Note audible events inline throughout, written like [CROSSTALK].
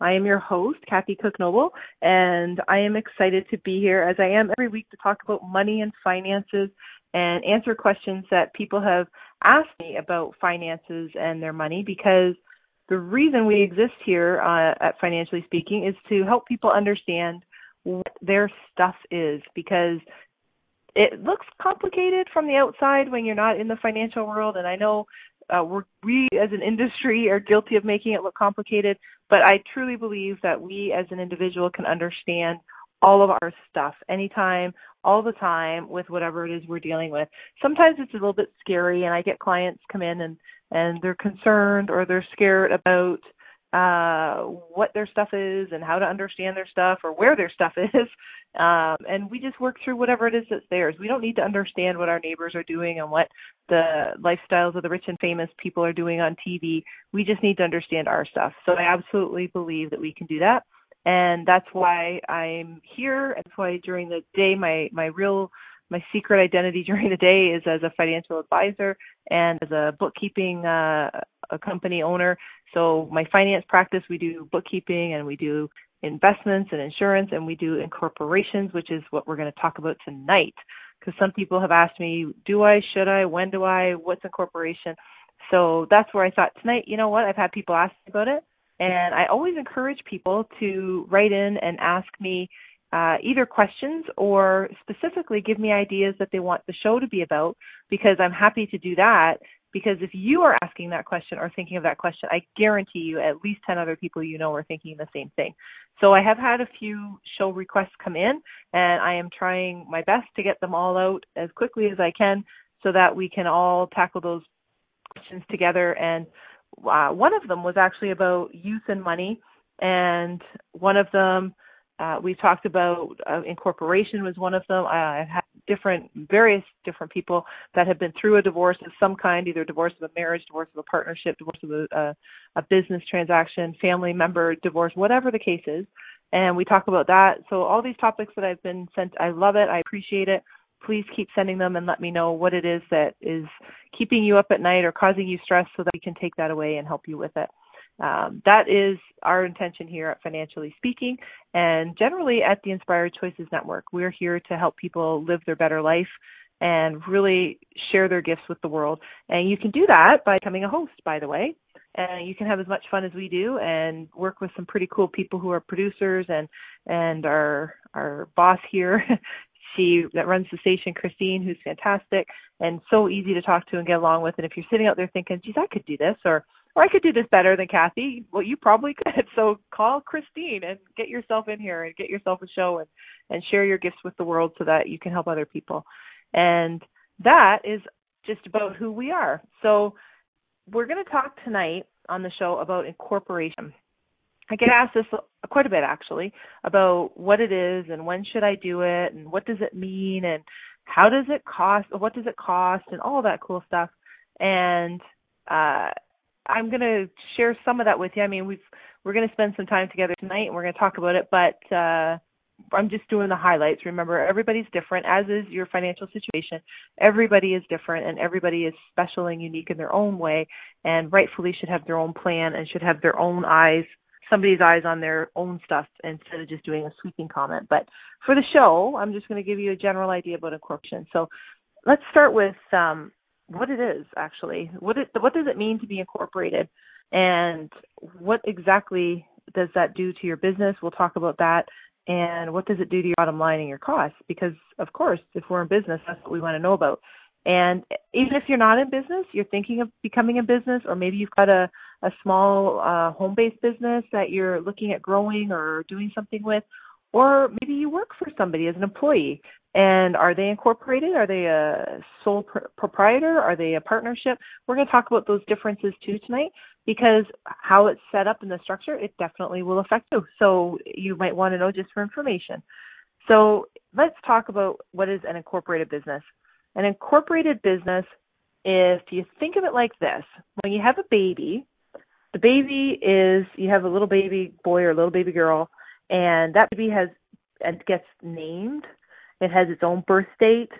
I am your host, Kathy Cook Noble, and I am excited to be here as I am every week to talk about money and finances and answer questions that people have asked me about finances and their money because the reason we exist here uh, at Financially Speaking is to help people understand what their stuff is because it looks complicated from the outside when you're not in the financial world and i know uh, we as an industry are guilty of making it look complicated but i truly believe that we as an individual can understand all of our stuff anytime all the time with whatever it is we're dealing with. Sometimes it's a little bit scary and i get clients come in and and they're concerned or they're scared about uh what their stuff is and how to understand their stuff or where their stuff [LAUGHS] is. Um and we just work through whatever it is that's theirs. We don't need to understand what our neighbors are doing and what the lifestyles of the rich and famous people are doing on tv we just need to understand our stuff. So i absolutely believe that we can do that. And that's why i'm here. That's why during the day my my real my secret identity [LAUGHS] during the day is as a financial advisor and as a bookkeeping uh a company owner. So my finance practice, we do bookkeeping and we do investments and insurance and we do incorporations, which is what we're going to talk about tonight. Because some people have asked me, do I, should I, when do I, what's incorporation? So that's where I thought tonight, you know what, I've had people ask about it. And I always encourage people to write in and ask me uh, either questions or specifically give me ideas that they want the show to be about because I'm happy to do that because if you are asking that question or thinking of that question, I guarantee you at least 10 other people you know are thinking the same thing. So I have had a few show requests come in and I am trying my best to get them all out as quickly as I can so that we can all tackle those questions together. And uh, one of them was actually about youth and money. And one of them uh, we talked about uh, incorporation was one of them. I've had different, various different people that have been through a divorce of some kind, either divorce of a marriage, divorce of a partnership, divorce of a, a, a business transaction, family member divorce, whatever the case is. And we talk about that. So all these topics that I've been sent, I love it. I appreciate it. Please keep sending them and let me know what it is that is keeping you up at night or causing you stress so that we can take that away and help you with it. Um, that is our intention here at Financially Speaking and generally at the Inspired Choices Network. We're here to help people live their better life and really share their gifts with the world. And you can do that by becoming a host, by the way. And you can have as much fun as we do and work with some pretty cool people who are producers and and our our boss here [LAUGHS] she that runs the station, Christine, who's fantastic and so easy to talk to and get along with. And if you're sitting out there thinking, geez, I could do this or or I could do this better than Kathy. Well, you probably [LAUGHS] could. So call Christine and get yourself in here and get yourself a show and and share your gifts with the world so that you can help other people. And that is just about who we are. So we're going to talk tonight on the show about incorporation. I get asked this quite a bit actually about what it is and when should I do it and what does it mean and how does it cost what does it cost and all that cool stuff. And uh I'm going to share some of that with you. I mean, we've we're going to spend some time together tonight and we're going to talk about it, but uh I'm just doing the highlights. Remember, everybody's different, as is your financial situation. Everybody is different and everybody is special and unique in their own way and rightfully should have their own plan and should have their own eyes, somebody's eyes on their own stuff instead of just doing a sweeping comment. But for the show, I'm just going to give you a general idea about incorporation. So let's start with um, what it is actually. What it, what does it mean to be incorporated, and what exactly does that do to your business? We'll talk about that. And what does it do to your bottom line and your costs? Because of course, if we're in business, that's what we want to know about. And even if you're not in business, you're thinking of becoming a business, or maybe you've got a, a small uh, home based business that you're looking at growing or doing something with, or maybe you work for somebody as an employee And are they incorporated? Are they a sole pr- proprietor? Are they a partnership? We're going to talk about those differences too tonight because how it's set up in the structure, it definitely will affect you. So you might want to know just for information. So let's talk about what is an incorporated business. An incorporated business, if you think of it like this, when you have a baby, the baby is you have a little baby boy or a little baby girl, and that baby has and gets named. It has its own birth date,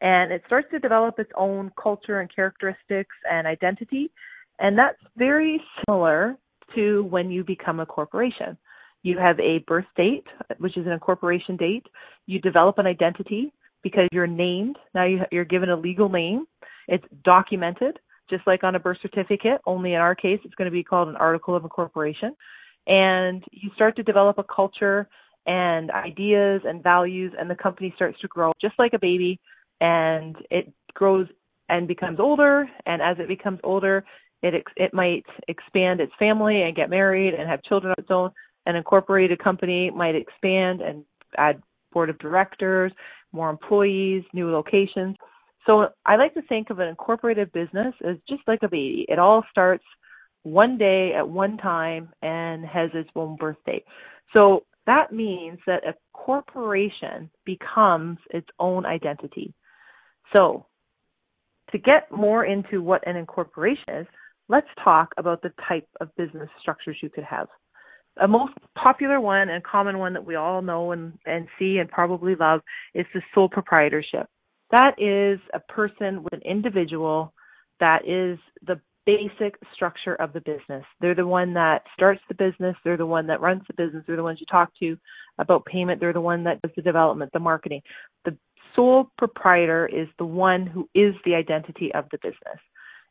and it starts to develop its own culture and characteristics and identity. And that's very similar to when you become a corporation. You have a birth date, which is an incorporation date. You develop an identity because you're named. Now you, you're given a legal name. It's documented just like on a birth certificate, only in our case, it's going to be called an article of incorporation. And you start to develop a culture and ideas and values, and the company starts to grow just like a baby. And it grows and becomes older. And as it becomes older, it ex- it might expand its family and get married and have children of its own. An incorporated company might expand and add board of directors, more employees, new locations. So I like to think of an incorporated business as just like a baby. It all starts one day at one time and has its own birth date. So that means that a corporation becomes its own identity. So to get more into what an incorporation is, let's talk about the type of business structures you could have. A most popular one and common one that we all know and, and see and probably love is the sole proprietorship. That is a person with an individual that is the basic structure of the business. They're the one that starts the business, they're the one that runs the business, they're the ones you talk to about payment, they're the one that does the development, the marketing. The sole proprietor is the one who is the identity of the business.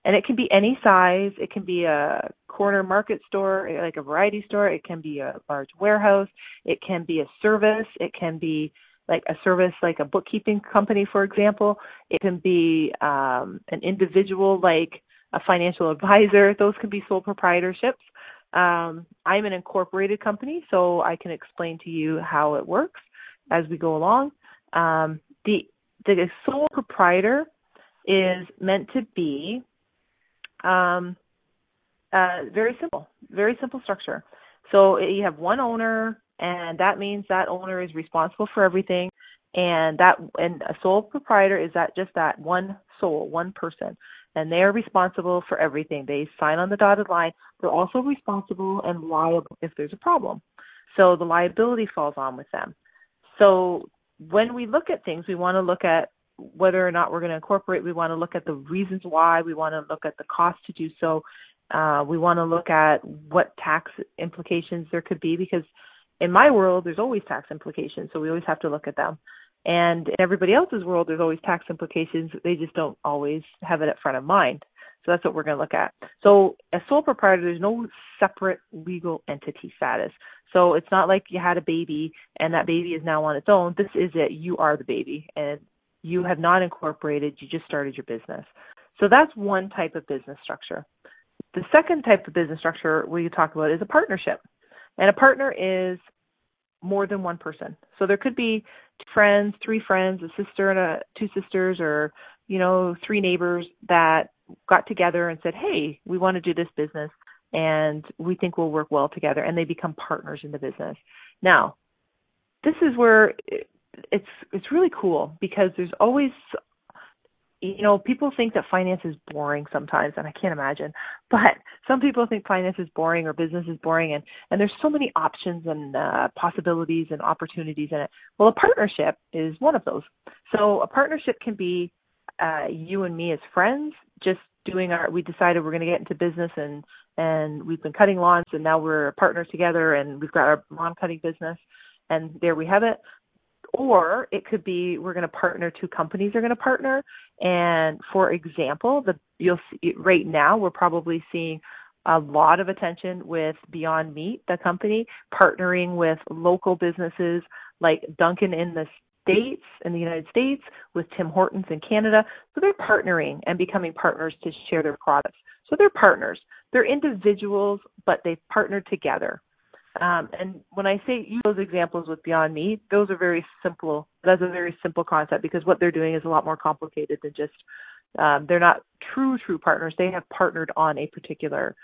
And it can be any size. It can be a corner market store, like a variety store. It can be a large warehouse. It can be a service. It can be like a service like a bookkeeping company, for example. It can be um, an individual like a financial advisor. Those can be sole proprietorships. Um, I'm an incorporated company, so I can explain to you how it works as we go along. Um, the the sole proprietor is meant to be um, uh, very simple, very simple structure. So you have one owner, and that means that owner is responsible for everything and that and a sole proprietor is that just that one soul one person and they are responsible for everything. They sign on the dotted line. They're also responsible and liable if there's a problem. So the liability falls on with them. So when we look at things we want to look at whether or not we're going to incorporate. We want to look at the reasons why. We want to look at the cost to do so. Uh, we want to look at what tax implications there could be because in my world, there's always tax implications, so we always have to look at them. And in everybody else's world, there's always tax implications. They just don't always have it at front of mind. So that's what we're going to look at. So as sole proprietor, there's no separate legal entity status. So it's not like you had a baby and that baby is now on its own. This is it. You are the baby and you have not incorporated. You just started your business. So that's one type of business structure. The second type of business structure we talk about is a partnership. And a partner is more than one person. So there could be friends, three friends, a sister and a two sisters or, you know, three neighbors that got together and said, "Hey, we want to do this business and we think we'll work well together." And they become partners in the business. Now, this is where it's it's really cool because there's always you know, people think that finance is boring sometimes, and I can't imagine. But some people think finance is boring or business is boring, and and there's so many options and uh, possibilities and opportunities in it. Well, a partnership is one of those. So a partnership can be uh, you and me as friends, just doing our. We decided we're going to get into business, and and we've been cutting lawns, and now we're partners together, and we've got our lawn cutting business, and there we have it or it could be we're going to partner two companies are going to partner. And for example the you'll see right now we're probably seeing a lot of attention with beyond meat the company partnering with local businesses like dunkin in the states in the united states with tim hortons in canada. So they're partnering and becoming partners to share their products. So they're partners. They're individuals but they've partnered together Um, and when I say those examples with Beyond Meat, those are very simple. That's a very simple concept because what they're doing is a lot more complicated than just um, they're not true true partners. They have partnered on a particular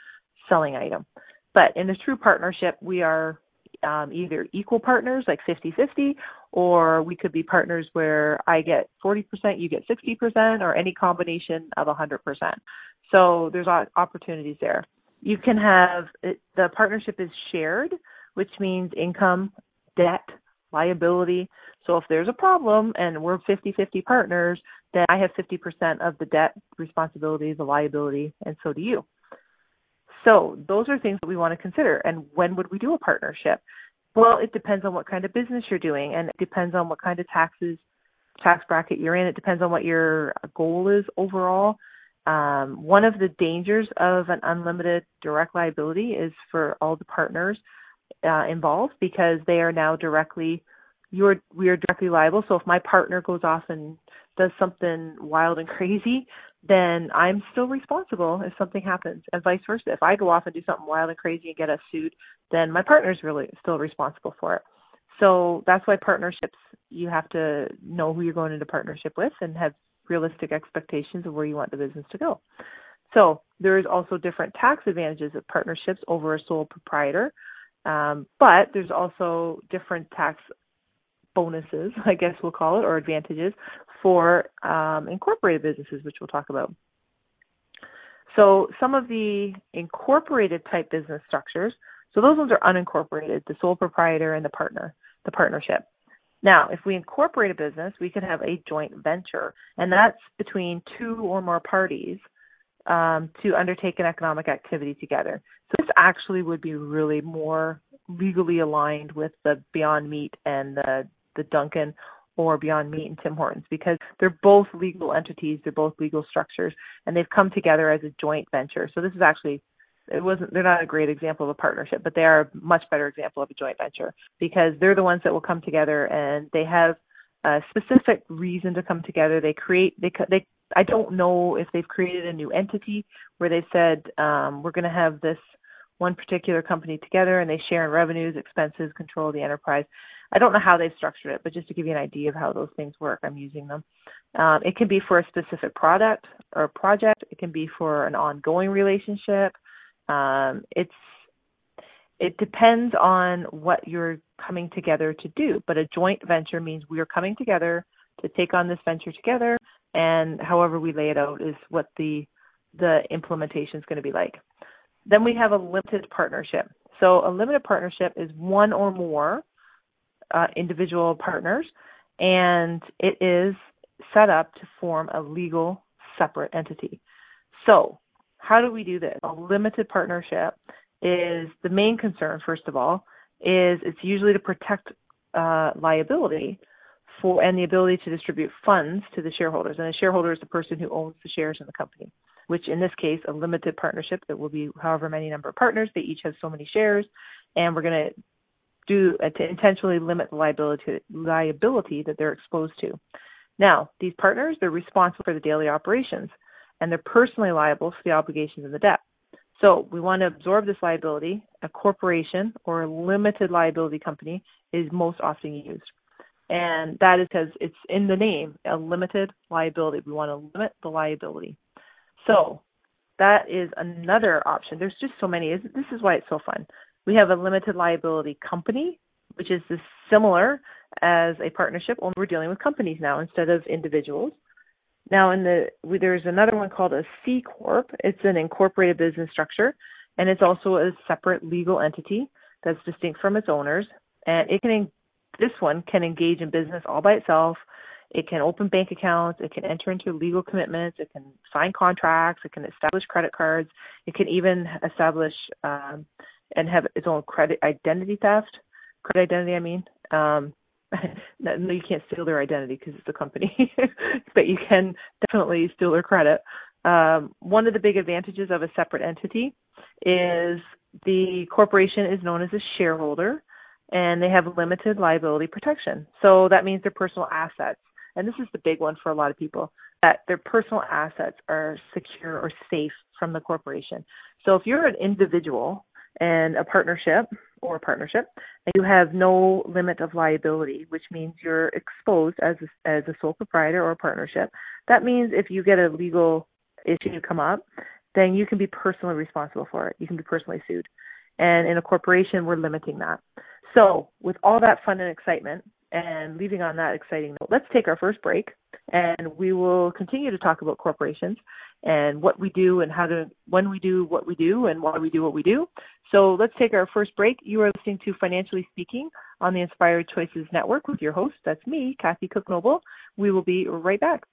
selling item. But in a true partnership, we are um, either equal partners, like 50-50, or we could be partners where I get 40%, you get 60%, or any combination of 100%. So there's opportunities there. You can have the partnership is shared, which means income, debt, liability. So if there's a problem and we're 50-50 partners, then I have 50% of the debt responsibility, the liability, and so do you. So those are things that we want to consider. And when would we do a partnership? Well, it depends on what kind of business you're doing, and it depends on what kind of taxes tax bracket you're in. It depends on what your goal is overall. Um, one of the dangers of an unlimited direct liability is for all the partners uh, involved because they are now directly you're we are directly liable. So if my partner goes off and does something wild and [LAUGHS] crazy, then I'm still responsible if something happens, and vice versa. If I go off and do something wild and crazy and get us sued, then my partner's really still responsible for it. So that's why partnerships you have to know who you're going into partnership with and have realistic expectations of where you want the business to go. So there is also different tax advantages of partnerships over a sole proprietor, um, but there's also different tax bonuses, [LAUGHS] I guess we'll call it, or advantages for um, incorporated businesses, which we'll talk about. So some of the incorporated type business structures, so those ones are unincorporated, the sole proprietor and the partner, the partnership. Now, if we incorporate a business, we could have a joint venture, and that's between two or more parties um, to undertake an economic activity together. So this actually would be really more legally aligned with the Beyond Meat and the the Dunkin or Beyond Meat and Tim Hortons because they're both legal entities, they're both legal structures, and they've come together as a joint venture. So this is actually it wasn't they're not a great example of a partnership, but they are a much better example of a joint venture because they're the ones that will come together and they have a specific reason to come together. They create they they I don't know if they've created a new entity where they said um, we're going to have this one particular company together and they share in revenues, expenses, control the enterprise. I don't know how they've structured it, but just to give you an idea of how those things work, I'm using them. Um, it can be for a specific product or project. It can be for an ongoing relationship. Um, it's it depends on what you're coming together to do, but a joint venture means we are coming together to take on this venture together, and however we lay it out is what the the implementation is going to be like. Then we have a limited partnership. So a limited partnership is one or more uh, individual partners, and it is set up to form a legal separate entity. So how do we do this? A limited partnership is the main concern, first of all, is it's usually to protect uh, liability for and the ability to distribute funds to the shareholders. And a shareholder is the person who owns the shares in the company, which in this case, a limited partnership that will be however many number of partners. They each have so many shares, and we're going to do uh, to intentionally limit the liability liability that they're exposed to. Now, these partners, they're responsible for the daily operations and they're personally liable for the obligations and the debt. So we want to absorb this liability. A corporation or a limited liability company is most often used. And that is because it's in the name, a limited liability. We want to limit the liability. So that is another option. There's just so many. This is why it's so fun. We have a limited liability company, which is similar as a partnership, only we're dealing with companies now instead of individuals. Now, in the there's another one called a C corp. It's an incorporated business structure, and it's also a separate legal entity that's distinct from its owners. And it can this one can engage in business all by itself. It can open bank accounts. It can enter into legal commitments. It can sign contracts. It can establish credit cards. It can even establish um, and have its own credit identity theft. Credit identity, I mean. Um, [LAUGHS] no, you can't steal their identity because it's a company, [LAUGHS] but you can definitely steal their credit. Um, one of the big advantages of a separate entity is the corporation is known as a shareholder and they have limited liability protection. So that means their personal assets, and this is the big one for a lot of people, that their personal assets are secure or safe from the corporation. So if you're an individual and a partnership or a partnership, you have no limit of liability, which means you're exposed as a, as a sole proprietor or a partnership. That means if you get a legal issue come up, then you can be personally responsible for it. You can be personally sued. And in a corporation, we're limiting that. So, with all that fun and excitement, and leaving on that exciting note, let's take our first break and we will continue to talk about corporations and what we do and how to, when we do what we do and why we do what we do. So let's take our first break. You are listening to Financially Speaking on the Inspired Choices Network with your host. That's me, Kathy Cook Noble. We will be right back.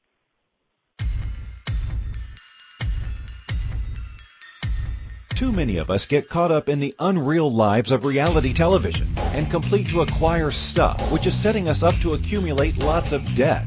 Too many of us get caught up in the unreal lives of reality television and complete to acquire stuff, which is setting us up to accumulate lots of debt.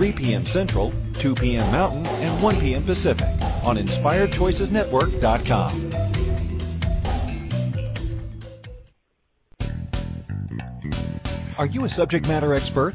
3 p.m. Central, 2 p.m. Mountain, and 1 p.m. Pacific on InspiredChoicesNetwork.com. Are you a subject matter expert?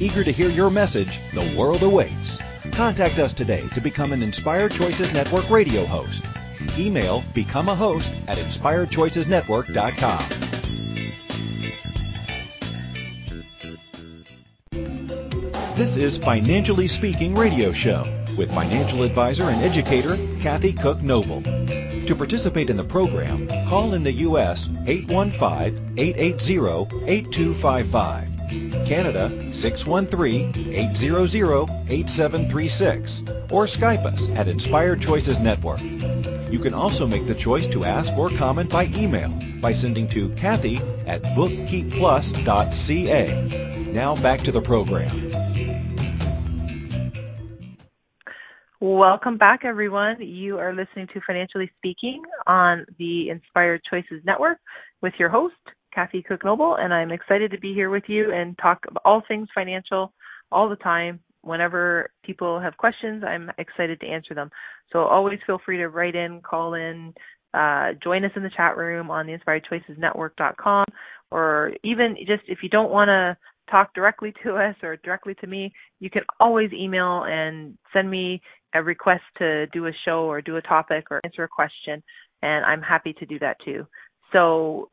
Eager to hear your message, the world awaits. Contact us today to become an Inspired Choices Network radio host. Email become a host at inspiredchoicesnetwork.com. This is Financially Speaking Radio Show with financial advisor and educator Kathy Cook Noble. To participate in the program, call in the U.S. 815-880-8255. Canada 613-800-8736 or Skype us at Inspired Choices Network. You can also make the choice to ask or comment by email by sending to Kathy at bookkeepplus.ca. Now back to the program. Welcome back, everyone. You are listening to Financially Speaking on the Inspired Choices Network with your host, Kathy Cook Noble, and I'm excited to be here with you and talk all things financial all the time. Whenever people have questions, I'm excited to answer them. So always feel free to write in, call in, uh, join us in the chat room on the inspiredchoicesnetwork.com, or even just if you don't want to talk directly to us or directly to me, you can always email and send me a request to do a show or do a topic or answer a question, and I'm happy to do that too. So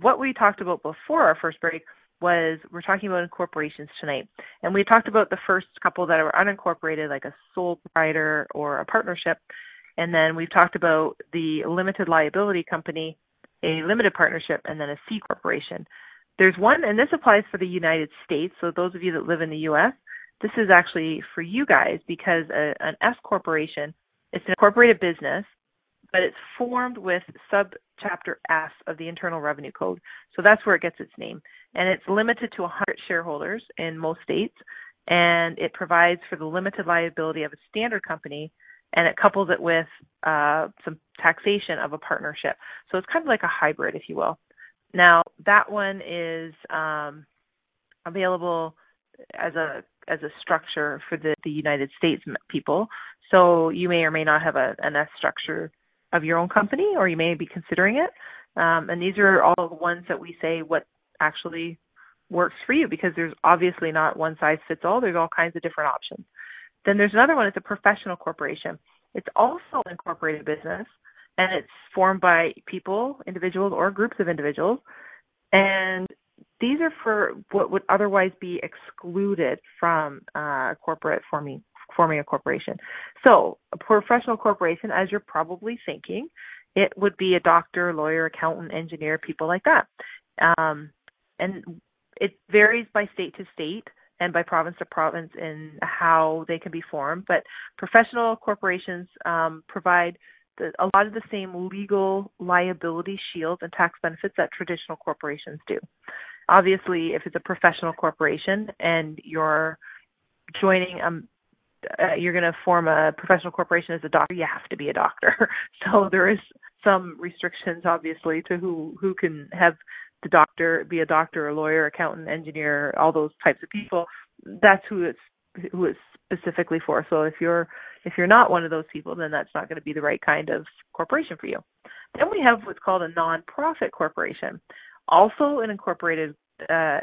what we talked about before our first break was we're talking about incorporations tonight. And we talked about the first couple that are unincorporated, like a sole proprietor or a partnership. And then we've talked about the limited liability company, a limited partnership, and then a C corporation. There's one, and this applies for the United States. So those of you that live in the U.S., this is actually for you guys because a, an S corporation, it's an incorporated business but it's formed with subchapter S of the Internal Revenue Code. So that's where it gets its name. And it's limited to 100 shareholders in most states, and it provides for the limited liability of a standard company, and it couples it with uh, some taxation of a partnership. So it's kind of like a hybrid, if you will. Now that one is um, available as a as a structure for the, the United States people. So you may or may not have a, an S structure of your own company, or you may be considering it. Um, and these are all the ones that we say what actually works for you because there's obviously not one size fits all. There's all kinds of different options. Then there's another one. It's a professional corporation. It's also an incorporated business, and it's formed by people, individuals, or groups of individuals. And these are for what would otherwise be excluded from uh, corporate forming forming a corporation. So, a professional corporation, as you're probably thinking, it would be a doctor, lawyer, accountant, engineer, people like that. Um, and it varies by state to state and by province to province in how they can be formed. But professional corporations um, provide the, a lot of the same legal liability shields and tax benefits that traditional corporations do. Obviously, if it's a professional corporation and you're joining um uh, you're going to form a professional corporation as a doctor, you have to be a doctor. [LAUGHS] So there is some restrictions, obviously, to who who can have the doctor be a doctor, a lawyer, accountant, engineer, all those types of people. That's who it's who it's specifically for. So if you're if you're not one of those people, then that's not going to be the right kind of corporation for you. Then we have what's called a nonprofit corporation, also an incorporated uh,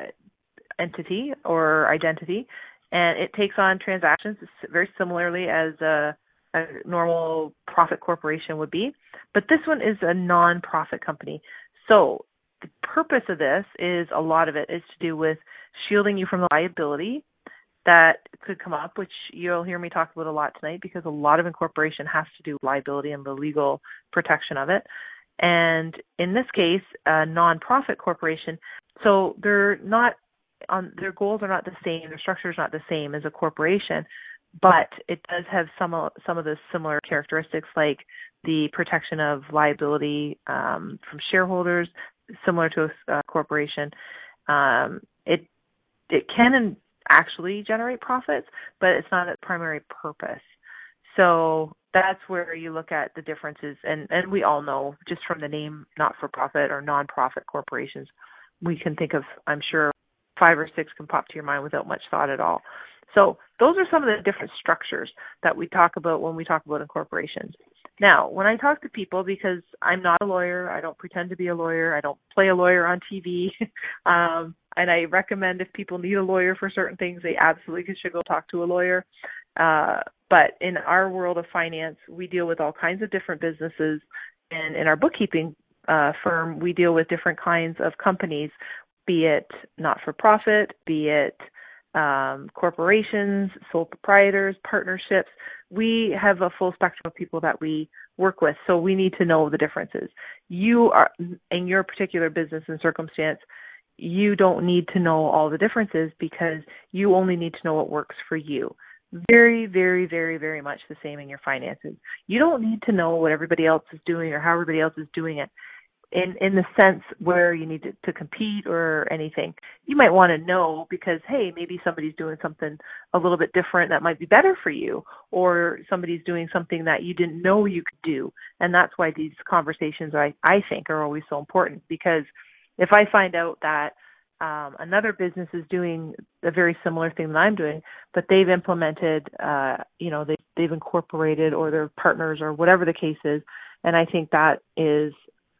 entity or identity, and it takes on transactions very similarly as a, a normal profit corporation would be. But this one is a non-profit company. So the purpose of this is a lot of it is to do with shielding you from the liability that could come up, which you'll hear me talk about a lot tonight because a lot of incorporation has to do with liability and the legal protection of it. And in this case, a nonprofit corporation, so they're not on their goals are not the same, their structure is not the same as a corporation, but it does have some some of the similar characteristics like the protection of liability um, from shareholders, similar to a, corporation. Um, it it can actually generate profits, but it's not its primary purpose. So that's where you look at the differences, and and we all know just from the name not for profit or non-profit corporations, we can think of I'm sure five or six can pop to your mind without much thought at all. So those are some of the different structures that we talk about when we talk about incorporations. Now, when I talk to people, because I'm not a lawyer, I don't pretend to be a lawyer, I don't play a lawyer on TV, [LAUGHS] um, and I recommend if people need a lawyer for certain things, they absolutely should go talk to a lawyer. Uh, but in our world of finance, we deal with all kinds of different businesses, and in our bookkeeping uh, firm, we deal with different kinds of companies, be it not for profit, be it um, corporations, sole proprietors, partnerships. We have a full spectrum of people that we work with, so we need to know the differences. You are in your particular business and circumstance. You don't need to know all the differences because you only need to know what works for you. Very, very, very, very much the same in your finances. You don't need to know what everybody else is doing or how everybody else is doing it in in the sense where you need to, to compete or anything you might want to know because hey maybe somebody's doing something a little bit different that might be better for you or somebody's doing something that you didn't know you could do. And that's why these conversations i i think are always so important because if i find out that um, another business is doing a very similar thing that I'm doing, but they've implemented, uh, you know, they, they've incorporated or their partners or whatever the case is, and I think that is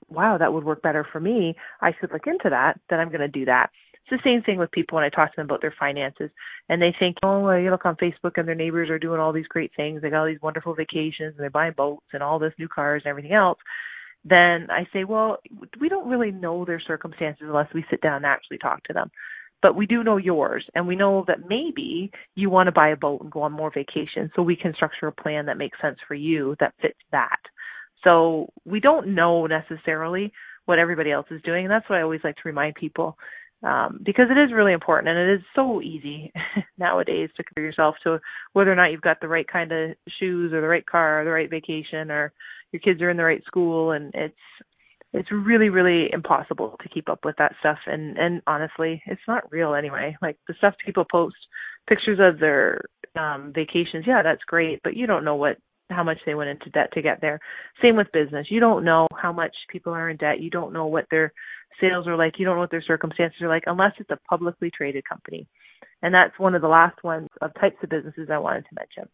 wow, that would work better for me. I should look into that. Then I'm going to do that. It's the same thing with people when I talk to them about their finances and they think, oh, you look on Facebook and their neighbors are doing all these great things. They got all these wonderful vacations and they're buying boats and all this new cars and everything else. Then I say, well, we don't really know their circumstances unless we sit down and actually talk to them. But we do know yours, and we know that maybe you want to buy a boat and go on more vacations. So we can structure a plan that makes sense for you that fits that. So we don't know necessarily what everybody else is doing, and that's what I always like to remind people. Um, because it is really important and it is so easy [LAUGHS] nowadays to compare yourself to whether or not you've got the right kind of shoes or the right car or the right vacation or your kids are in the right school and it's it's really really impossible to keep up with that stuff and and honestly it's not real anyway like the stuff people post pictures of their um vacations yeah that's great but you don't know what how much they went into debt to get there. Same with business. You don't know how much people are in debt. You don't know what their sales are like. You don't know what their circumstances are like unless it's a publicly traded company. And that's one of the last ones of types of businesses I wanted to mention.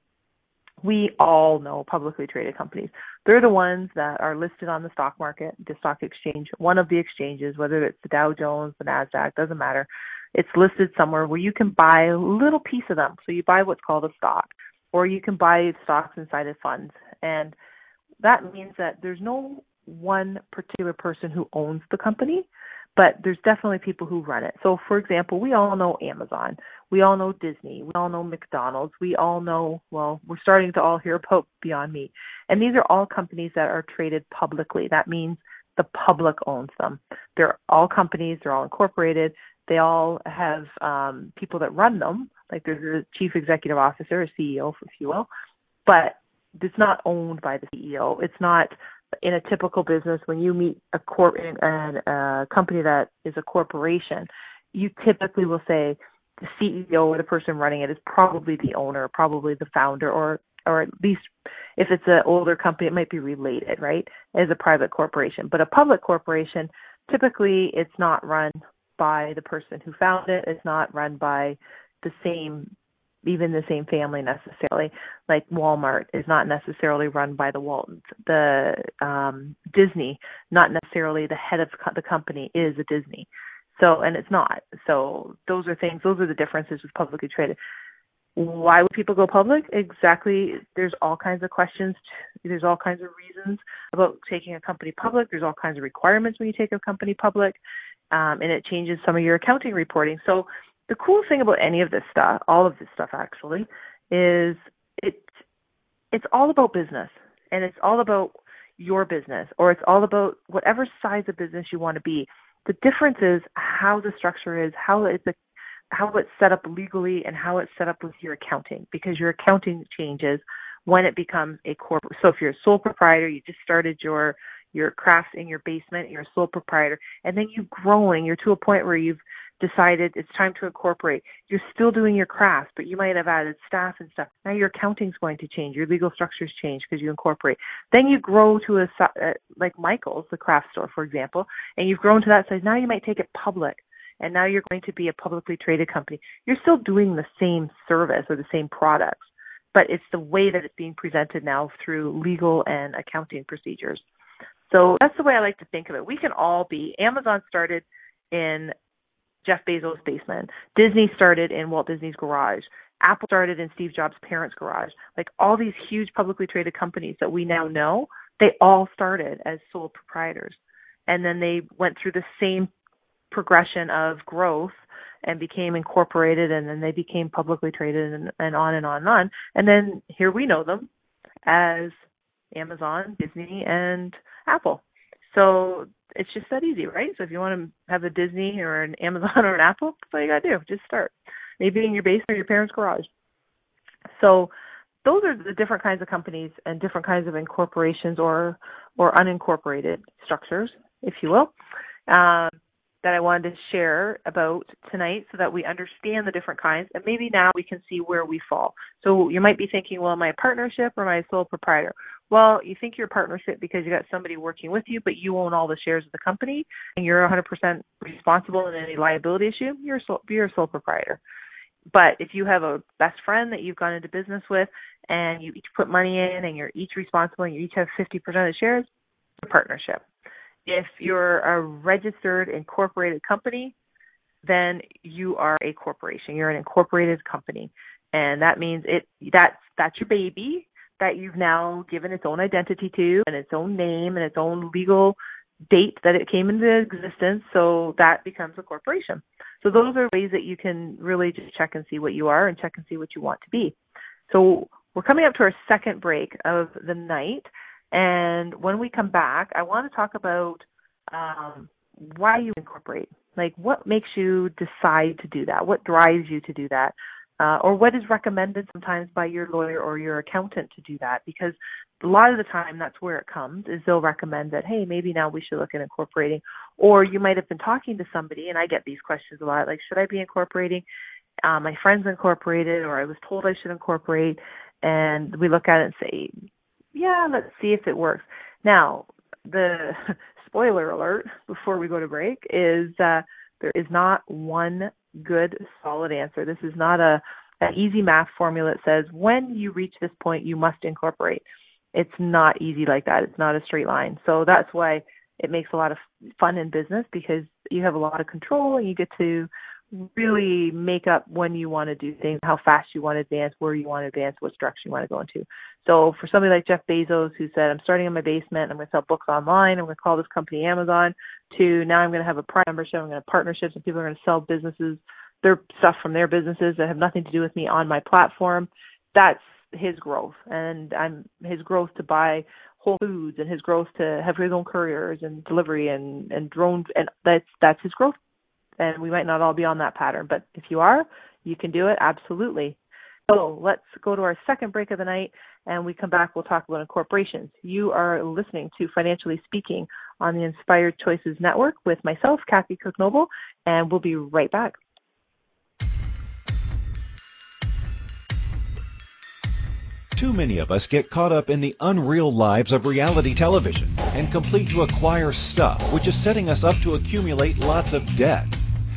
We all know publicly traded companies. They're the ones that are listed on the stock market, the stock exchange, one of the exchanges, whether it's the Dow Jones, the NASDAQ, doesn't matter. It's listed somewhere where you can buy a little piece of them. So you buy what's called a stock or you can buy stocks inside of funds. And that means that there's no one particular person who owns the company, but there's definitely people who run it. So, for example, we all know Amazon, we all know Disney, we all know McDonald's, we all know, well, we're starting to all hear about Beyond Meat. And these are all companies that are traded publicly. That means the public owns them. They're all companies, they're all incorporated, They all have um, people that run them, like there's a chief executive officer, a CEO, if you will, but it's not owned by the CEO. It's not in a typical business when you meet a corp and a company that is a corporation, you typically will say the CEO or the person running it is probably the owner, probably the founder, or or at least if it's an older company, it might be related, right? As a private corporation, but a public corporation, typically it's not run by the person who found it. It's not run by the same even the same family necessarily. Like Walmart is not necessarily run by the Waltons. The um Disney, not necessarily the head of the company is a Disney. So and it's not. So those are things. Those are the differences with publicly traded. Why would people go public? Exactly. There's all kinds of questions. There's all kinds of reasons about taking a company public. There's all kinds of requirements when you take a company public, um, and it changes some of your accounting reporting. So the cool thing about any of this stuff, all of this stuff actually, is it's it's all about business and it's all about your business or it's all about whatever size of business you want to be. The difference is how the structure is, how it's a, how it's set up legally and how it's set up with your accounting because your accounting changes when it becomes a corporate. So if you're a sole proprietor, you just started your your crafts in your basement, you're a sole proprietor, and then you're growing, you're to a point where you've decided it's time to incorporate. You're still doing your craft, but you might have added staff and stuff. Now your accounting's going to change. Your legal structures change because you incorporate. Then you grow to a uh, like Michael's, the craft store, for example, and you've grown to that size. Now you might take it public, and now you're going to be a publicly traded company. You're still doing the same service or the same products, but it's the way that it's being presented now through legal and accounting procedures. So that's the way I like to think of it. We can all be. Amazon started in Jeff Bezos' basement. Disney started in Walt Disney's garage. Apple started in Steve Jobs' parents' garage. Like all these huge publicly traded companies that we now know, they all started as sole proprietors. And then they went through the same progression of growth and became incorporated and then they became publicly traded and, and on and on and on. And then here we know them as Amazon, Disney, and Apple. So it's just that easy, right? So if you want to have a Disney or an [LAUGHS] Amazon or an Apple, that's all you gotta do. Just start. Maybe in your basement or your parents' garage. So those are the different kinds of companies and different kinds of incorporations or or unincorporated structures, if you will. Um, that I wanted to share about tonight so that we understand the different kinds and maybe now we can see where we fall. So you might be thinking, well, a partnership or a sole proprietor? Well, you think you're a partnership because you got somebody working with you, but you own all the shares of the company and you're 100% responsible in any liability issue, you're a sole, you're a sole proprietor. But if you have a best friend that you've gone into business with and you each put money in and you're each responsible and you each have 50% of the shares, it's a partnership if you're a registered incorporated company, then you are a corporation. You're an incorporated company. And that means it that's that's your baby that you've now given its own identity to and its own name and its own legal date that it came into existence. So that becomes a corporation. So those are ways that you can really just check and see what you are and check and see what you want to be. So we're coming up to our second break of the night. And when we come back, I want to talk about um, why you incorporate. Like, what makes you decide to do that? What drives you to do that? Uh, or what is recommended sometimes by your lawyer or your accountant to do that? Because a lot of the time, that's where it comes. Is they'll recommend that, hey, maybe now we should look at incorporating. Or you might have been talking to somebody, and I get these questions a lot, like, should I be incorporating? Uh, my friends incorporated, or I was told I should incorporate, and we look at it and say, yeah, let's see if it works. Now, the [LAUGHS] spoiler alert before we go to break is uh, there is not one good solid answer. This is not a an easy math formula that says when you reach this point you must incorporate. It's not easy like that. It's not a straight line. So that's why it makes a lot of fun in business because you have a lot of control and you get to really make up when you want to do things, how fast you want to advance, where you want to advance, what direction you want to go into. So for somebody like Jeff Bezos who said, I'm starting in my basement, I'm going to sell books online, I'm going to call this company Amazon, to now I'm going to have a prime membership, I'm going to have partnerships, and people are going to sell businesses, their stuff from their businesses that have nothing to do with me on my platform. That's his growth, and I'm his growth to buy Whole Foods and his growth to have his own couriers and delivery and and drones, and that's that's his growth and we might not all be on that pattern, but if you are, you can do it absolutely. So let's go to our second break of the night, and we come back. We'll talk about incorporations. You are listening to Financially Speaking on the Inspired Choices Network with myself, Kathy Cook Noble, and we'll be right back. Too many of us get caught up in the unreal lives of reality television and complete to acquire stuff, which is setting us up to accumulate lots of debt.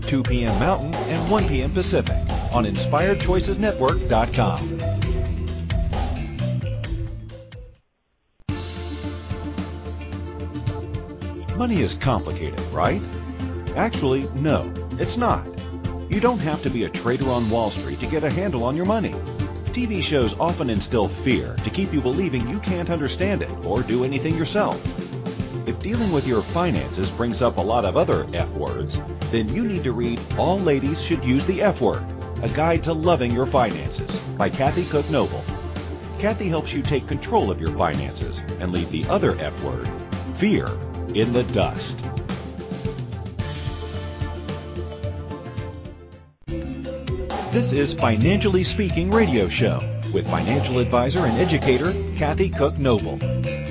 2 p.m. Mountain, and 1 p.m. Pacific on InspiredChoicesNetwork.com. Money is complicated, right? Actually, no, it's not. You don't have to be a trader on Wall Street to get a handle on your money. TV shows often instill fear to keep you believing you can't understand it or do anything yourself. If dealing with your finances brings up a lot of other F words, then you need to read All Ladies Should Use the F Word, a guide to loving your finances by Kathy Cook Noble. Kathy helps you take control of your finances and leave the other F word, fear, in the dust. This is Financially Speaking Radio Show with financial advisor and educator Kathy Cook Noble.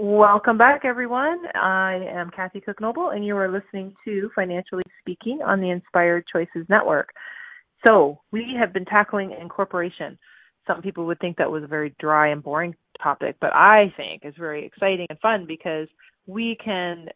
Welcome back, everyone. I am Kathy Cook Noble, and you are listening to Financially Speaking on the Inspired Choices Network. So, we have been tackling incorporation. Some people would think that was a very dry and boring topic, but I think it's very exciting and fun because we can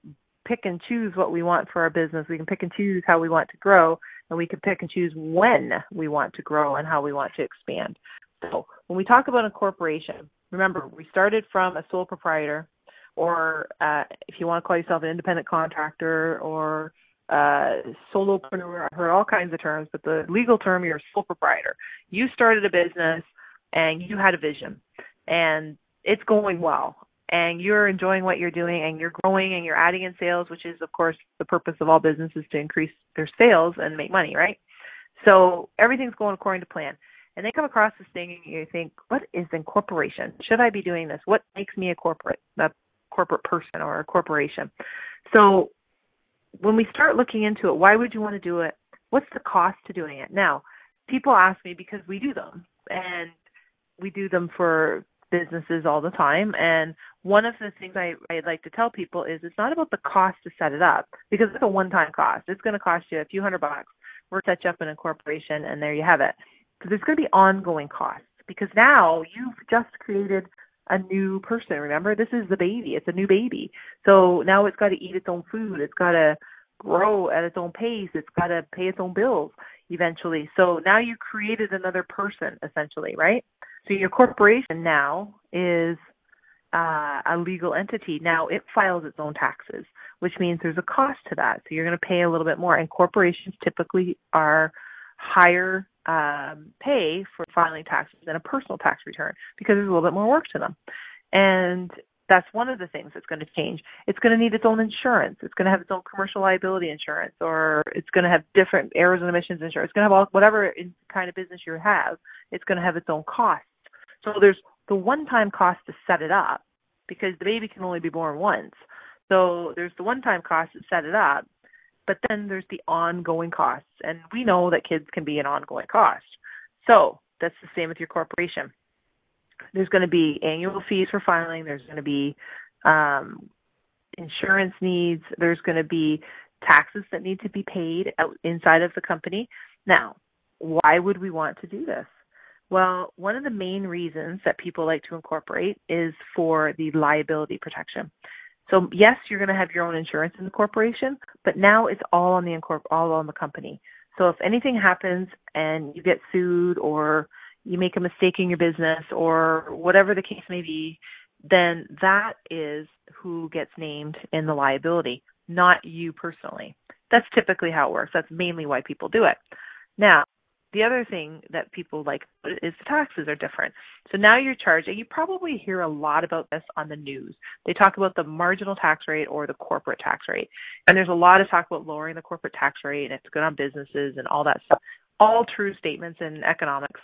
pick and choose what we want for our business. We can pick and choose how we want to grow, and we can pick and choose when we want to grow and how we want to expand. So, when we talk about incorporation, remember we started from a sole proprietor or uh, if you want to call yourself an independent contractor or uh, solopreneur. I've heard all kinds of terms, but the legal term, you're a sole proprietor. You started a business and you had a vision, and it's going well, and you're enjoying what you're doing, and you're growing, and you're adding in sales, which is, of course, the purpose of all businesses to increase their sales and make money, right? So everything's going according to plan. And they come across this thing, and you think, "What is incorporation? Should I be doing this? What makes me a corporate, a corporate person or a corporation. So when we start looking into it, why would you want to do it? What's the cost to doing it? Now, people ask me because we do them and we do them for businesses all the time. And one of the things I, I'd like to tell people is it's not about the cost to set it up because it's a one time cost. It's going to cost you a few hundred bucks. We're set you up in a corporation and there you have it. Because there's going to be ongoing costs because now you've just created a new person. Remember, this is the baby. It's a new baby. So now it's got to eat its own food. It's got to grow at its own pace. It's got to pay its own bills eventually. So now you created another person essentially, right? So your corporation now is uh, a legal entity. Now it files its own taxes, which means there's a cost to that. So you're going to pay a little bit more. And corporations typically are higher um, pay for filing taxes than a personal tax return because there's a little bit more work to them. And that's one of the things that's going to change. It's going to need its own insurance. It's going to have its own commercial liability insurance, or it's going to have different errors and omissions insurance. It's going to have all, whatever kind of business you have. It's going to have its own costs. So there's the one-time cost to set it up because the baby can only be born once. So there's the one-time cost to set it up, but then there's the ongoing costs, and we know that kids can be an ongoing cost. So that's the same with your corporation. There's going to be annual fees for filing. There's going to be um, insurance needs. There's going to be taxes that need to be paid out inside of the company. Now, why would we want to do this? Well, one of the main reasons that people like to incorporate is for the liability protection. So yes, you're going to have your own insurance in the corporation, but now it's all on the incorp- all on the company. So if anything happens and you get sued or you make a mistake in your business or whatever the case may be, then that is who gets named in the liability, not you personally. That's typically how it works. That's mainly why people do it. Now, the other thing that people like is the taxes are different. So now you're charged, and you probably hear a lot about this on the news. They talk about the marginal tax rate or the corporate tax rate. And there's a lot of talk about lowering the corporate tax rate and it's good on businesses and all that stuff. All true statements in economics.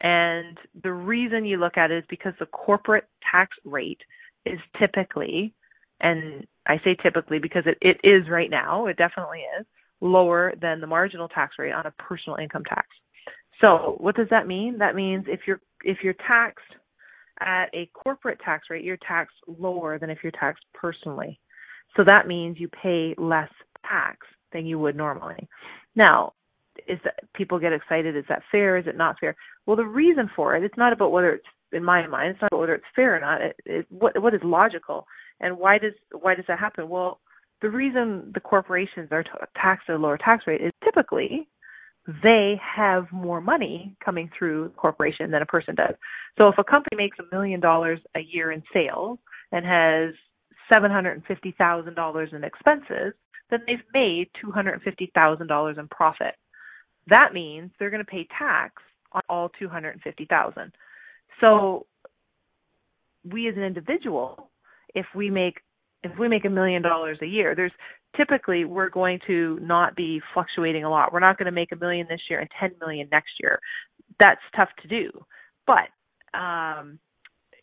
And the reason you look at it is because the corporate tax rate is typically, and I say typically because it, it is right now, it definitely is, lower than the marginal tax rate on a personal income tax. So what does that mean? That means if you're if you're taxed at a corporate tax rate, you're taxed lower than if you're taxed personally. So that means you pay less tax than you would normally. Now, is that people get excited? Is that fair? Is it not fair? Well, the reason for it, it's not about whether it's in my mind, it's not about whether it's fair or not. It, it, what what is logical, and why does why does that happen? Well, the reason the corporations are t- taxed at a lower tax rate is typically they have more money coming through the corporation than a person does. So if a company makes a million dollars a year in sales and has seven hundred and fifty thousand dollars in expenses, then they've made two hundred and fifty thousand dollars in profit. That means they're going to pay tax on all two hundred and fifty thousand. So we as an individual, if we make if we make a million dollars a year, there's typically we're going to not be fluctuating a lot. We're not going to make a million this year and 10 million next year. That's tough to do. But um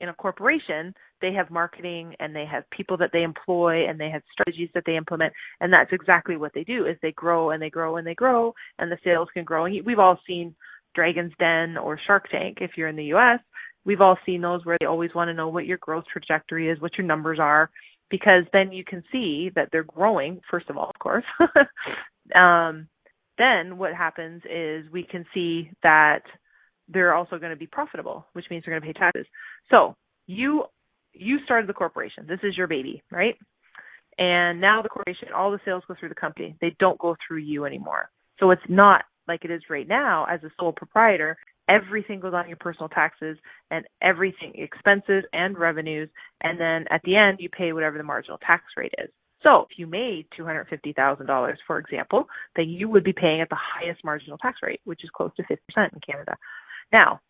in a corporation, they have marketing and they have people that they employ and they have strategies that they implement and that's exactly what they do is they grow and they grow and they grow and the sales can grow. And we've all seen Dragon's Den or Shark Tank if you're in the US. We've all seen those where they always want to know what your growth trajectory is, what your numbers are because then you can see that they're growing first of all of course. [LAUGHS] Um, then what happens is we can see that they're also going to be profitable which means they're going to pay taxes. So you you started the corporation. This is your baby right? And now the corporation all the sales go through the company. They don't go through you anymore. So it's not like it is right now as a sole proprietor everything goes on your personal taxes and everything expenses and revenues and then at the end you pay whatever the marginal tax rate is. So if you made $250,000 for example then you would be paying at the highest marginal tax rate which is close to 50% in Canada. Now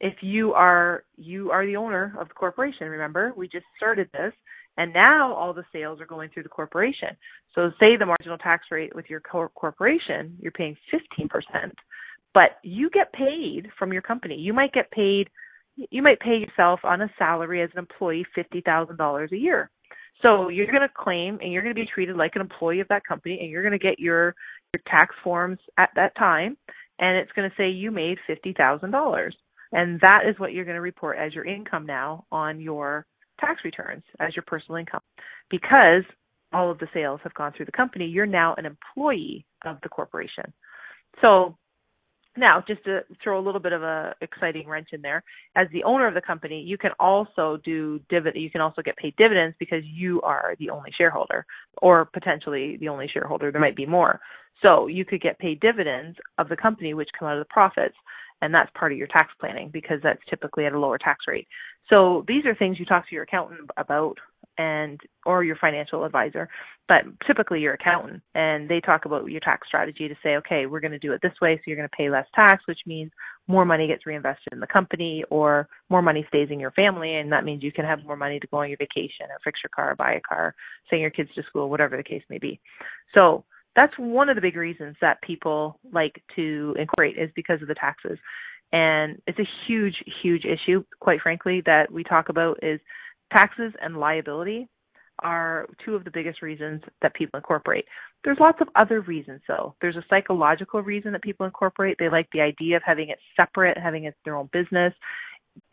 if you are you are the owner of the corporation remember we just started this and now all the sales are going through the corporation. So say the marginal tax rate with your corporation you're paying 15% but you get paid from your company. You might get paid you might pay yourself on a salary as an employee $50,000 a year. So you're going to claim and you're going to be treated like an employee of that company and you're going to get your your tax forms at that time and it's going to say you made $50,000. And that is what you're going to report as your income now on your tax returns as your personal income. Because all of the sales have gone through the company, you're now an employee of the corporation. So now, just to throw a little bit of a exciting wrench in there, as the owner of the company, you can also do dividend. You can also get paid dividends because you are the only shareholder, or potentially the only shareholder. There might be more. So you could get paid dividends of the company, which come out of the profits, and that's part of your tax planning because that's typically at a lower tax rate. So these are things you talk to your accountant about and or your financial advisor, but typically your accountant and they talk about your tax strategy to say, okay, we're going to do it this way so you're going to pay less tax, which means more money gets reinvested in the company or more money stays in your family and that means you can have more money to go on your vacation or fix your car, buy a car, send your kids to school, whatever the case may be. So that's one of the big reasons that people like to incorporate is because of the taxes. And it's a huge, huge issue, quite frankly, that we talk about is taxes and liability are two of the biggest reasons that people incorporate. There's lots of other reasons though. There's a psychological reason that people incorporate. They like the idea of having it separate, having it their own business.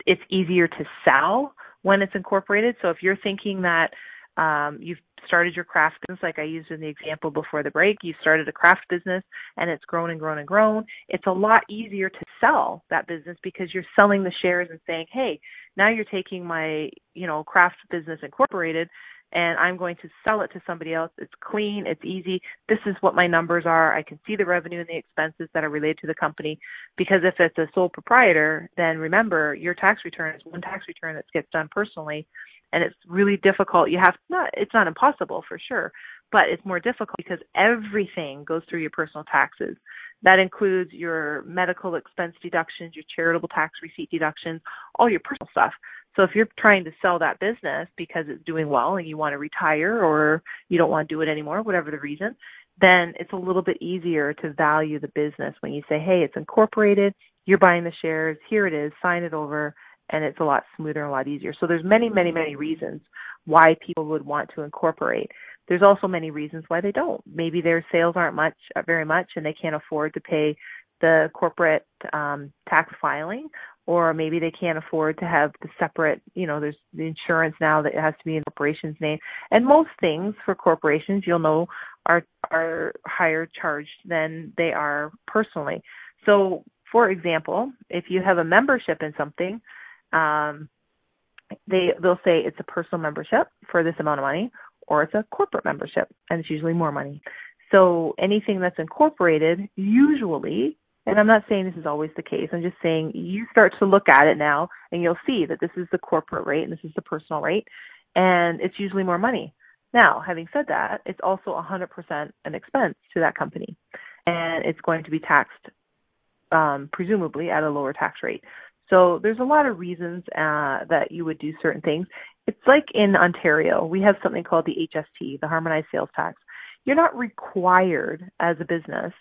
It's easier to sell when it's incorporated. So if you're thinking that um, you've started your craft business, like I used in the example before the break. You started a craft business and it's grown and grown and grown. It's a lot easier to sell that business because you're selling the shares and saying, hey, now you're taking my, you know, craft business incorporated and I'm going to sell it to somebody else. It's clean, it's easy. This is what my numbers are. I can see the revenue and the expenses that are related to the company. Because if it's a sole proprietor, then remember your tax return is one tax return that gets done personally and it's really difficult. You have not it's not impossible for sure, but it's more difficult because everything goes through your personal taxes. That includes your medical expense deductions, your charitable tax receipt deductions, all your personal stuff. So if you're trying to sell that business because it's doing well and you want to retire or you don't want to do it anymore, whatever the reason, then it's a little bit easier to value the business when you say, hey, it's incorporated, you're buying the shares, here it is, sign it over, and it's a lot smoother and a lot easier. So there's many, many, many reasons why people would want to incorporate. There's also many reasons why they don't. Maybe their sales aren't much, uh, very much, and they can't afford to pay the corporate um, tax filing, or maybe they can't afford to have the separate, you know, there's the insurance now that has to be in the corporation's name. And most things for corporations, you'll know, are are higher charged than they are personally. So, for example, if you have a membership in something, um, they they'll say it's a personal membership for this amount of money, or it's a corporate membership, and it's usually more money. So anything that's incorporated, usually, and I'm not saying this is always the case. I'm just saying you start to look at it now, and you'll see that this is the corporate rate and this is the personal rate, and it's usually more money. Now, having said that, it's also 100% an expense to that company, and it's going to be taxed um, presumably at a lower tax rate. So there's a lot of reasons uh, that you would do certain things. It's like in Ontario, we have something called the HST, the Harmonized Sales Tax. You're not required as a business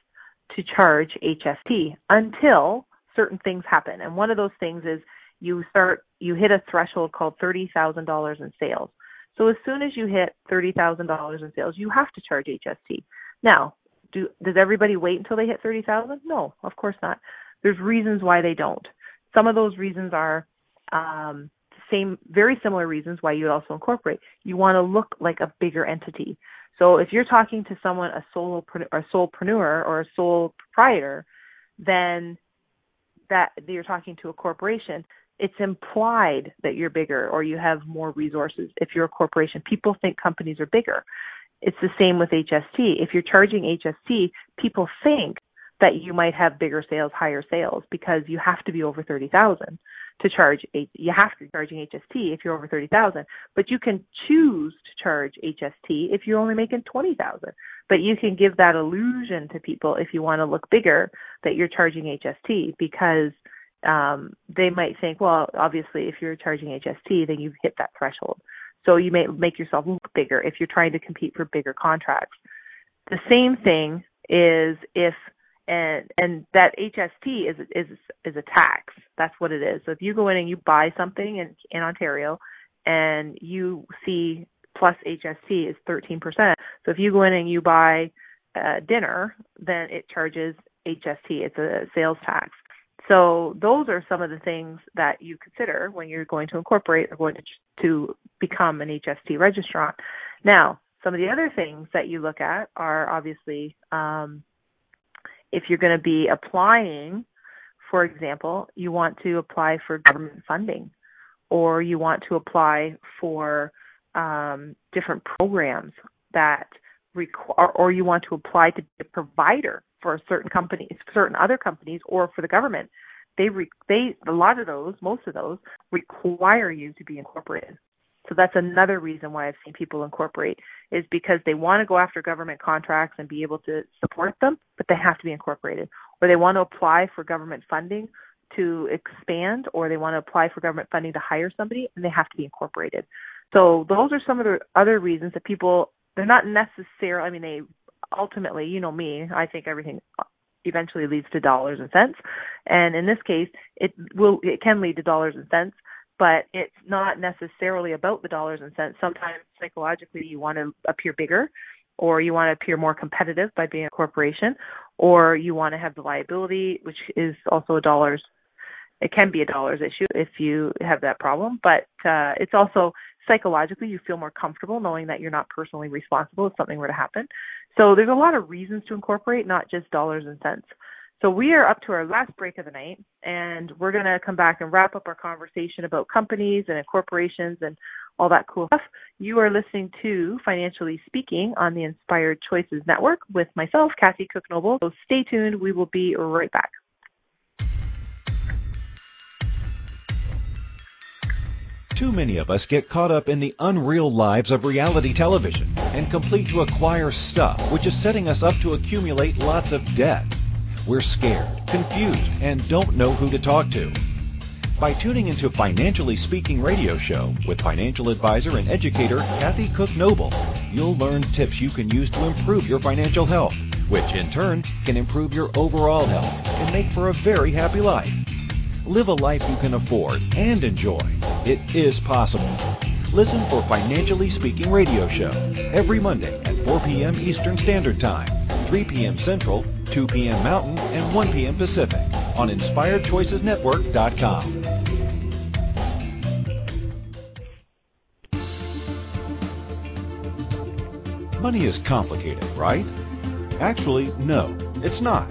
to charge HST until certain things happen. And one of those things is you start you hit a threshold called $30,000 in sales. So as soon as you hit $30,000 in sales, you have to charge HST. Now, do does everybody wait until they hit 30,000? No, of course not. There's reasons why they don't. Some of those reasons are um, same, very similar reasons why you would also incorporate. You want to look like a bigger entity. So if you're talking to someone, a solo, a solopreneur or a sole proprietor, then that you're talking to a corporation, it's implied that you're bigger or you have more resources. If you're a corporation, people think companies are bigger. It's the same with HST. If you're charging HST, people think that you might have bigger sales, higher sales because you have to be over 30,000 to charge you have to be charging HST if you're over 30,000 but you can choose to charge HST if you're only making 20,000 but you can give that illusion to people if you want to look bigger that you're charging HST because um they might think well obviously if you're charging HST then you've hit that threshold. So you may make yourself look bigger if you're trying to compete for bigger contracts. The same thing is if and and that HST is is is a tax. That's what it is. So if you go in and you buy something in in Ontario, and you see plus HST is 13%. So if you go in and you buy uh, dinner, then it charges HST. It's a sales tax. So those are some of the things that you consider when you're going to incorporate or going to to become an HST registrant. Now, some of the other things that you look at are obviously um, if you're going to be applying, for example, you want to apply for government funding or you want to apply for um, different programs that require, or you want to apply to be a provider for certain companies, certain other companies, or for the government. They re, they a lot of those, most of those, require you to be incorporated. So that's another reason why I've seen people incorporate is because they want to go after government contracts and be able to support them, but they have to be incorporated. Or they want to apply for government funding to expand, or they want to apply for government funding to hire somebody, and they have to be incorporated. So those are some of the other reasons that people they're not necessarily. I mean, they ultimately, you know me, I think everything eventually leads to dollars and cents, and in this case, it will it can lead to dollars and cents but it's not necessarily about the dollars and cents. Sometimes psychologically you want to appear bigger or you want to appear more competitive by being a corporation or you want to have the liability which is also a dollars it can be a dollars issue if you have that problem but uh it's also psychologically you feel more comfortable knowing that you're not personally responsible if something were to happen. So there's a lot of reasons to incorporate, not just dollars and cents. So we are up to our last break of the night, and we're going to come back and wrap up our conversation about companies and corporations and all that cool stuff. You are listening to Financially Speaking on the Inspired Choices Network with myself, Kathy Cook Noble. So stay tuned. We will be right back. Too many of us get caught up in the unreal lives of reality television and complete to acquire stuff, which is setting us up to accumulate lots of debt. We're scared, confused, and don't know who to talk to. By tuning into Financially Speaking radio show with financial advisor and educator Kathy Cook Noble, you'll learn tips you can use to improve your financial health, which in turn can improve your overall health and make for a very happy life. Live a life you can afford and enjoy. It is possible. Listen for Financially Speaking radio show every Monday at 4 p.m. Eastern Standard Time, 3 p.m. Central, 2 p.m. Mountain, and 1 p.m. Pacific on InspiredChoicesNetwork.com. Money is complicated, right? Actually, no, it's not.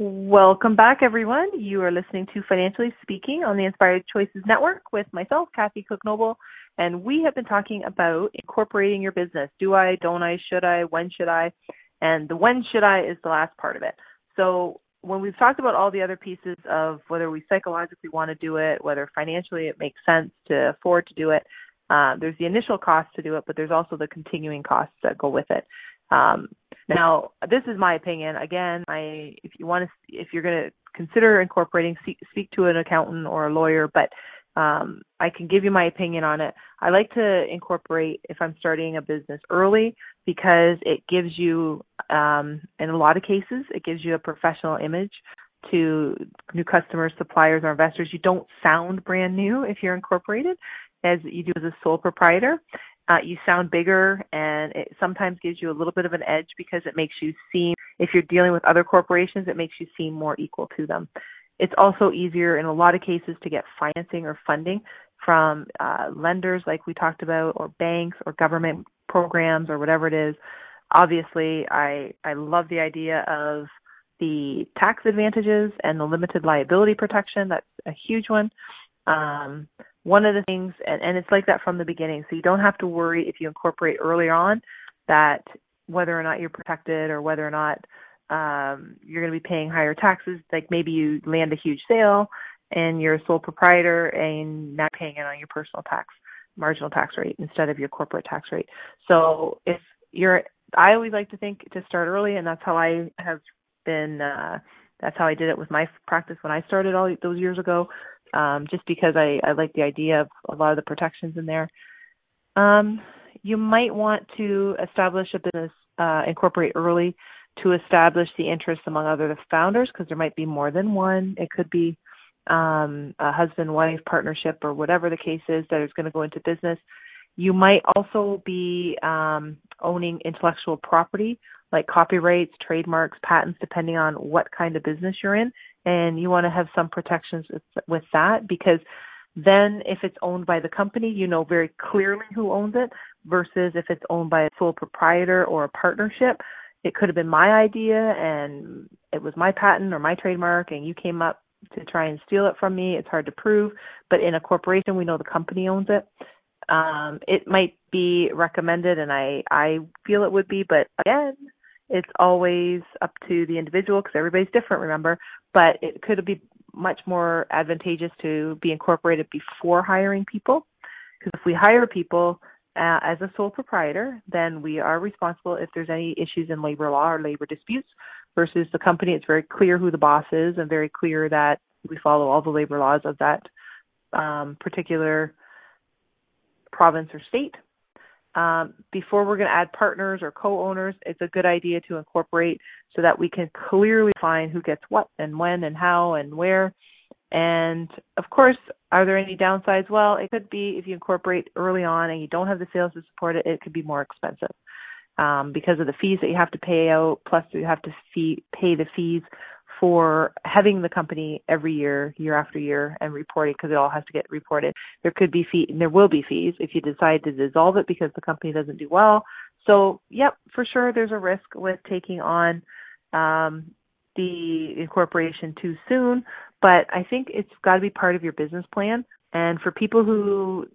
Welcome back, everyone. You are listening to Financially Speaking on the Inspired Choices Network with myself, Kathy Cook Noble, and we have been talking about incorporating your business. Do I, don't I, should I, when should I? And the when should I is the last part of it. So when we've talked about all the other pieces of whether we psychologically want to do it, whether financially it makes sense to afford to do it, uh, there's the initial cost to do it, but there's also the continuing costs that go with it. Um, now, this is my opinion. Again, I if you want to, if you're going to consider incorporating, speak, speak to an accountant or a lawyer. But um, I can give you my opinion on it. I like to incorporate if I'm starting a business early because it gives you, um, in a lot of cases, it gives you a professional image to new customers, suppliers, or investors. You don't sound brand new if you're incorporated as you do as a sole proprietor uh, you sound bigger and it sometimes gives you a little bit of an edge because it makes you seem, if you're dealing with other corporations, it makes you seem more equal to them. It's also easier in a lot of cases to get financing or funding from uh, lenders like we talked about or banks or government programs or whatever it is. Obviously, I, I love the idea of the tax advantages and the limited liability protection. That's a huge one. Um, one of the things, and, and it's like that from the beginning, so you don't have to worry if you incorporate early on that whether or not you're protected or whether or not um, you're going to be paying higher taxes. Like maybe you land a huge sale and you're a sole proprietor and not paying it on your personal tax marginal tax rate instead of your corporate tax rate. So if you're, I always like to think to start early, and that's how I have been. Uh, that's how I did it with my practice when I started all those years ago um, just because I, I like the idea of a lot of the protections in there. Um, you might want to establish a business, uh, incorporate early to establish the interest among other the founders because there might be more than one. It could be um, a husband wife partnership or whatever the case is that is going to go into business. You might also be um, owning intellectual property like copyrights, trademarks, patents, depending on what kind of business you're in. And you want to have some protections with, with that because then if it's owned by the company, you know very clearly who owns it versus if it's owned by a sole proprietor or a partnership. It could have been my idea and it was my patent or my trademark and you came up to try and steal it from me. It's hard to prove, but in a corporation, we know the company owns it. Um, it might be recommended, and I I feel it would be, but again, it's always up to the individual because everybody's different. Remember, but it could be much more advantageous to be incorporated before hiring people, because if we hire people uh, as a sole proprietor, then we are responsible if there's any issues in labor law or labor disputes. Versus the company, it's very clear who the boss is and very clear that we follow all the labor laws of that um, particular province or state. Um, before we're going to add partners or co-owners, it's a good idea to incorporate so that we can clearly find who gets what and when and how and where. And of course, are there any downsides? Well, it could be if you incorporate early on and you don't have the sales to support it, it could be more expensive um, because of the fees that you have to pay out. Plus, you have to fee, pay the fees for having the company every year, year after year, and reporting because it all has to get reported. There could be fee, and there will be fees if you decide to dissolve it because the company doesn't do well. So, yep, for sure, there's a risk with taking on um, the incorporation too soon. But I think it's got to be part of your business plan. And for people who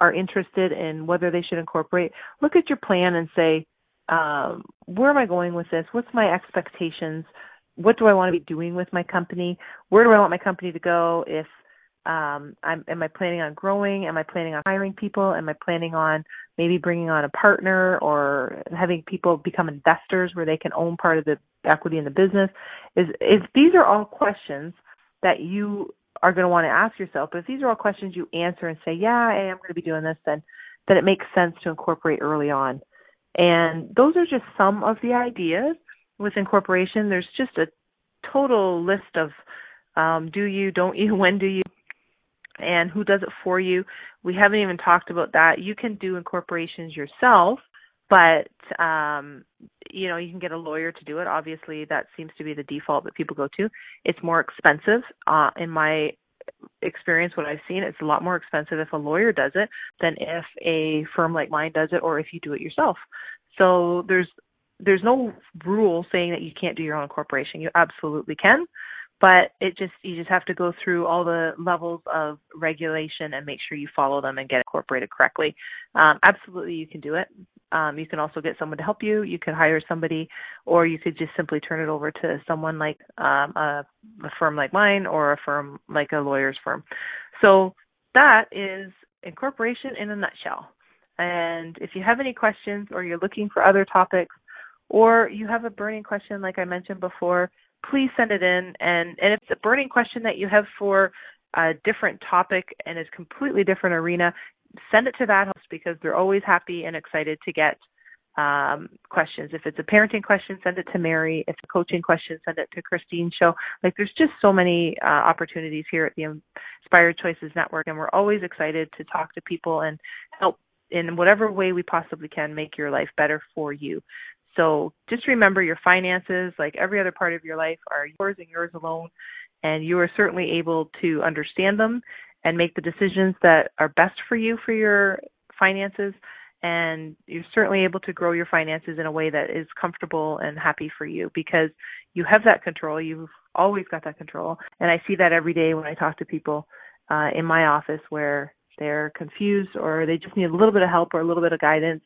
are interested in whether they should incorporate, look at your plan and say, um, where am I going with this? What's my expectations? What do I want to be doing with my company? Where do I want my company to go? If um, I'm, am I planning on growing? Am I planning on hiring people? Am I planning on maybe bringing on a partner or having people become investors where they can own part of the equity in the business? Is if these are all questions that you are going to want to ask yourself, but if these are all questions you answer and say, yeah, I am going to be doing this, then then it makes sense to incorporate early on. And those are just some of the ideas with incorporation, there's just a total list of um, do you, don't you, [LAUGHS] when do you, and who does it for you. We haven't even talked about that. You can do incorporations yourself, but um, you know you can get a lawyer to do it. Obviously, that seems to be the default that people go to. It's more expensive. Uh, in my experience, what I've seen, it's a lot more expensive if a lawyer does it than if a firm like mine does it, or if you do it yourself. So there's there's no rule saying that you can't do your own corporation. You absolutely can, but it just you just have to go through all the levels of regulation and make sure you follow them and get incorporated correctly. Um, absolutely, you can do it. Um, you can also get someone to help you. You could hire somebody, or you could just simply turn it over to someone like um, a, a firm like mine or a firm like a lawyer's firm. So that is incorporation in a nutshell. And if you have any questions or you're looking for other topics, or you have a burning question like I mentioned before, please send it in. And, and if it's a burning question that you have for a different topic and is completely different arena, send it to that host because they're always happy and excited to get um, questions. If it's a parenting question, send it to Mary. If it's a coaching question, send it to Christine show. Like there's just so many uh, opportunities here at the Inspired Choices Network, and we're always excited to talk to people and help in whatever way we possibly can make your life better for you. So just remember your finances, like every other part of your life, are yours and yours alone. And you are certainly able to understand them and make the decisions that are best for you for your finances. And you're certainly able to grow your finances in a way that is comfortable and happy for you because you have that control. You've always got that control. And I see that every day when I talk to people uh, in my office where they're confused or they just need a little bit of help or a little bit of guidance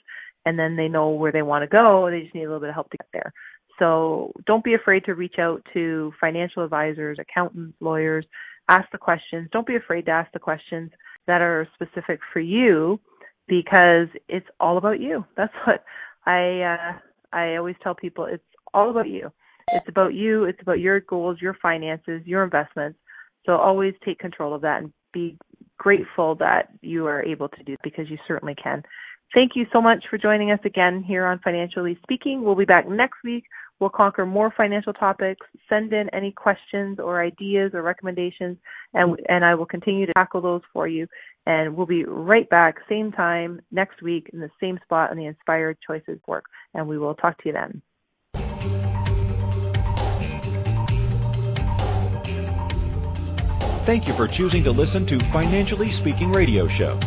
and then they know where they want to go. They just need a little bit of help to get there. So don't be afraid to reach out to financial advisors, accountants, lawyers. Ask the questions. Don't be afraid to ask the questions that are specific for you because it's all about you. [LAUGHS] That's what I uh, I always tell people. It's all about you. It's about you. It's about your goals, your finances, your investments. So always take control of that and be grateful that you are able to do because you certainly can. Thank you so much for joining us again here on Financially Speaking. We'll be back next week. We'll conquer more financial topics. Send in any questions or ideas or recommendations, and and I will continue to tackle those for you. And we'll be right back, same time next week in the same spot on the Inspired Choices work. And we will talk to you then. Thank you for choosing to listen to Financially Speaking Radio Show.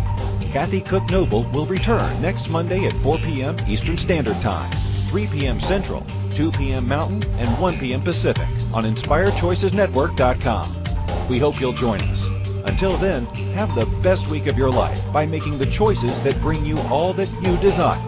Kathy Cook Noble will return next Monday at 4 p.m. Eastern Standard Time, 3 p.m. Central, 2 p.m. Mountain, and 1 p.m. Pacific on InspiredChoicesNetwork.com. We hope you'll join us. Until then, have the best week of your life by making the choices that bring you all that you desire.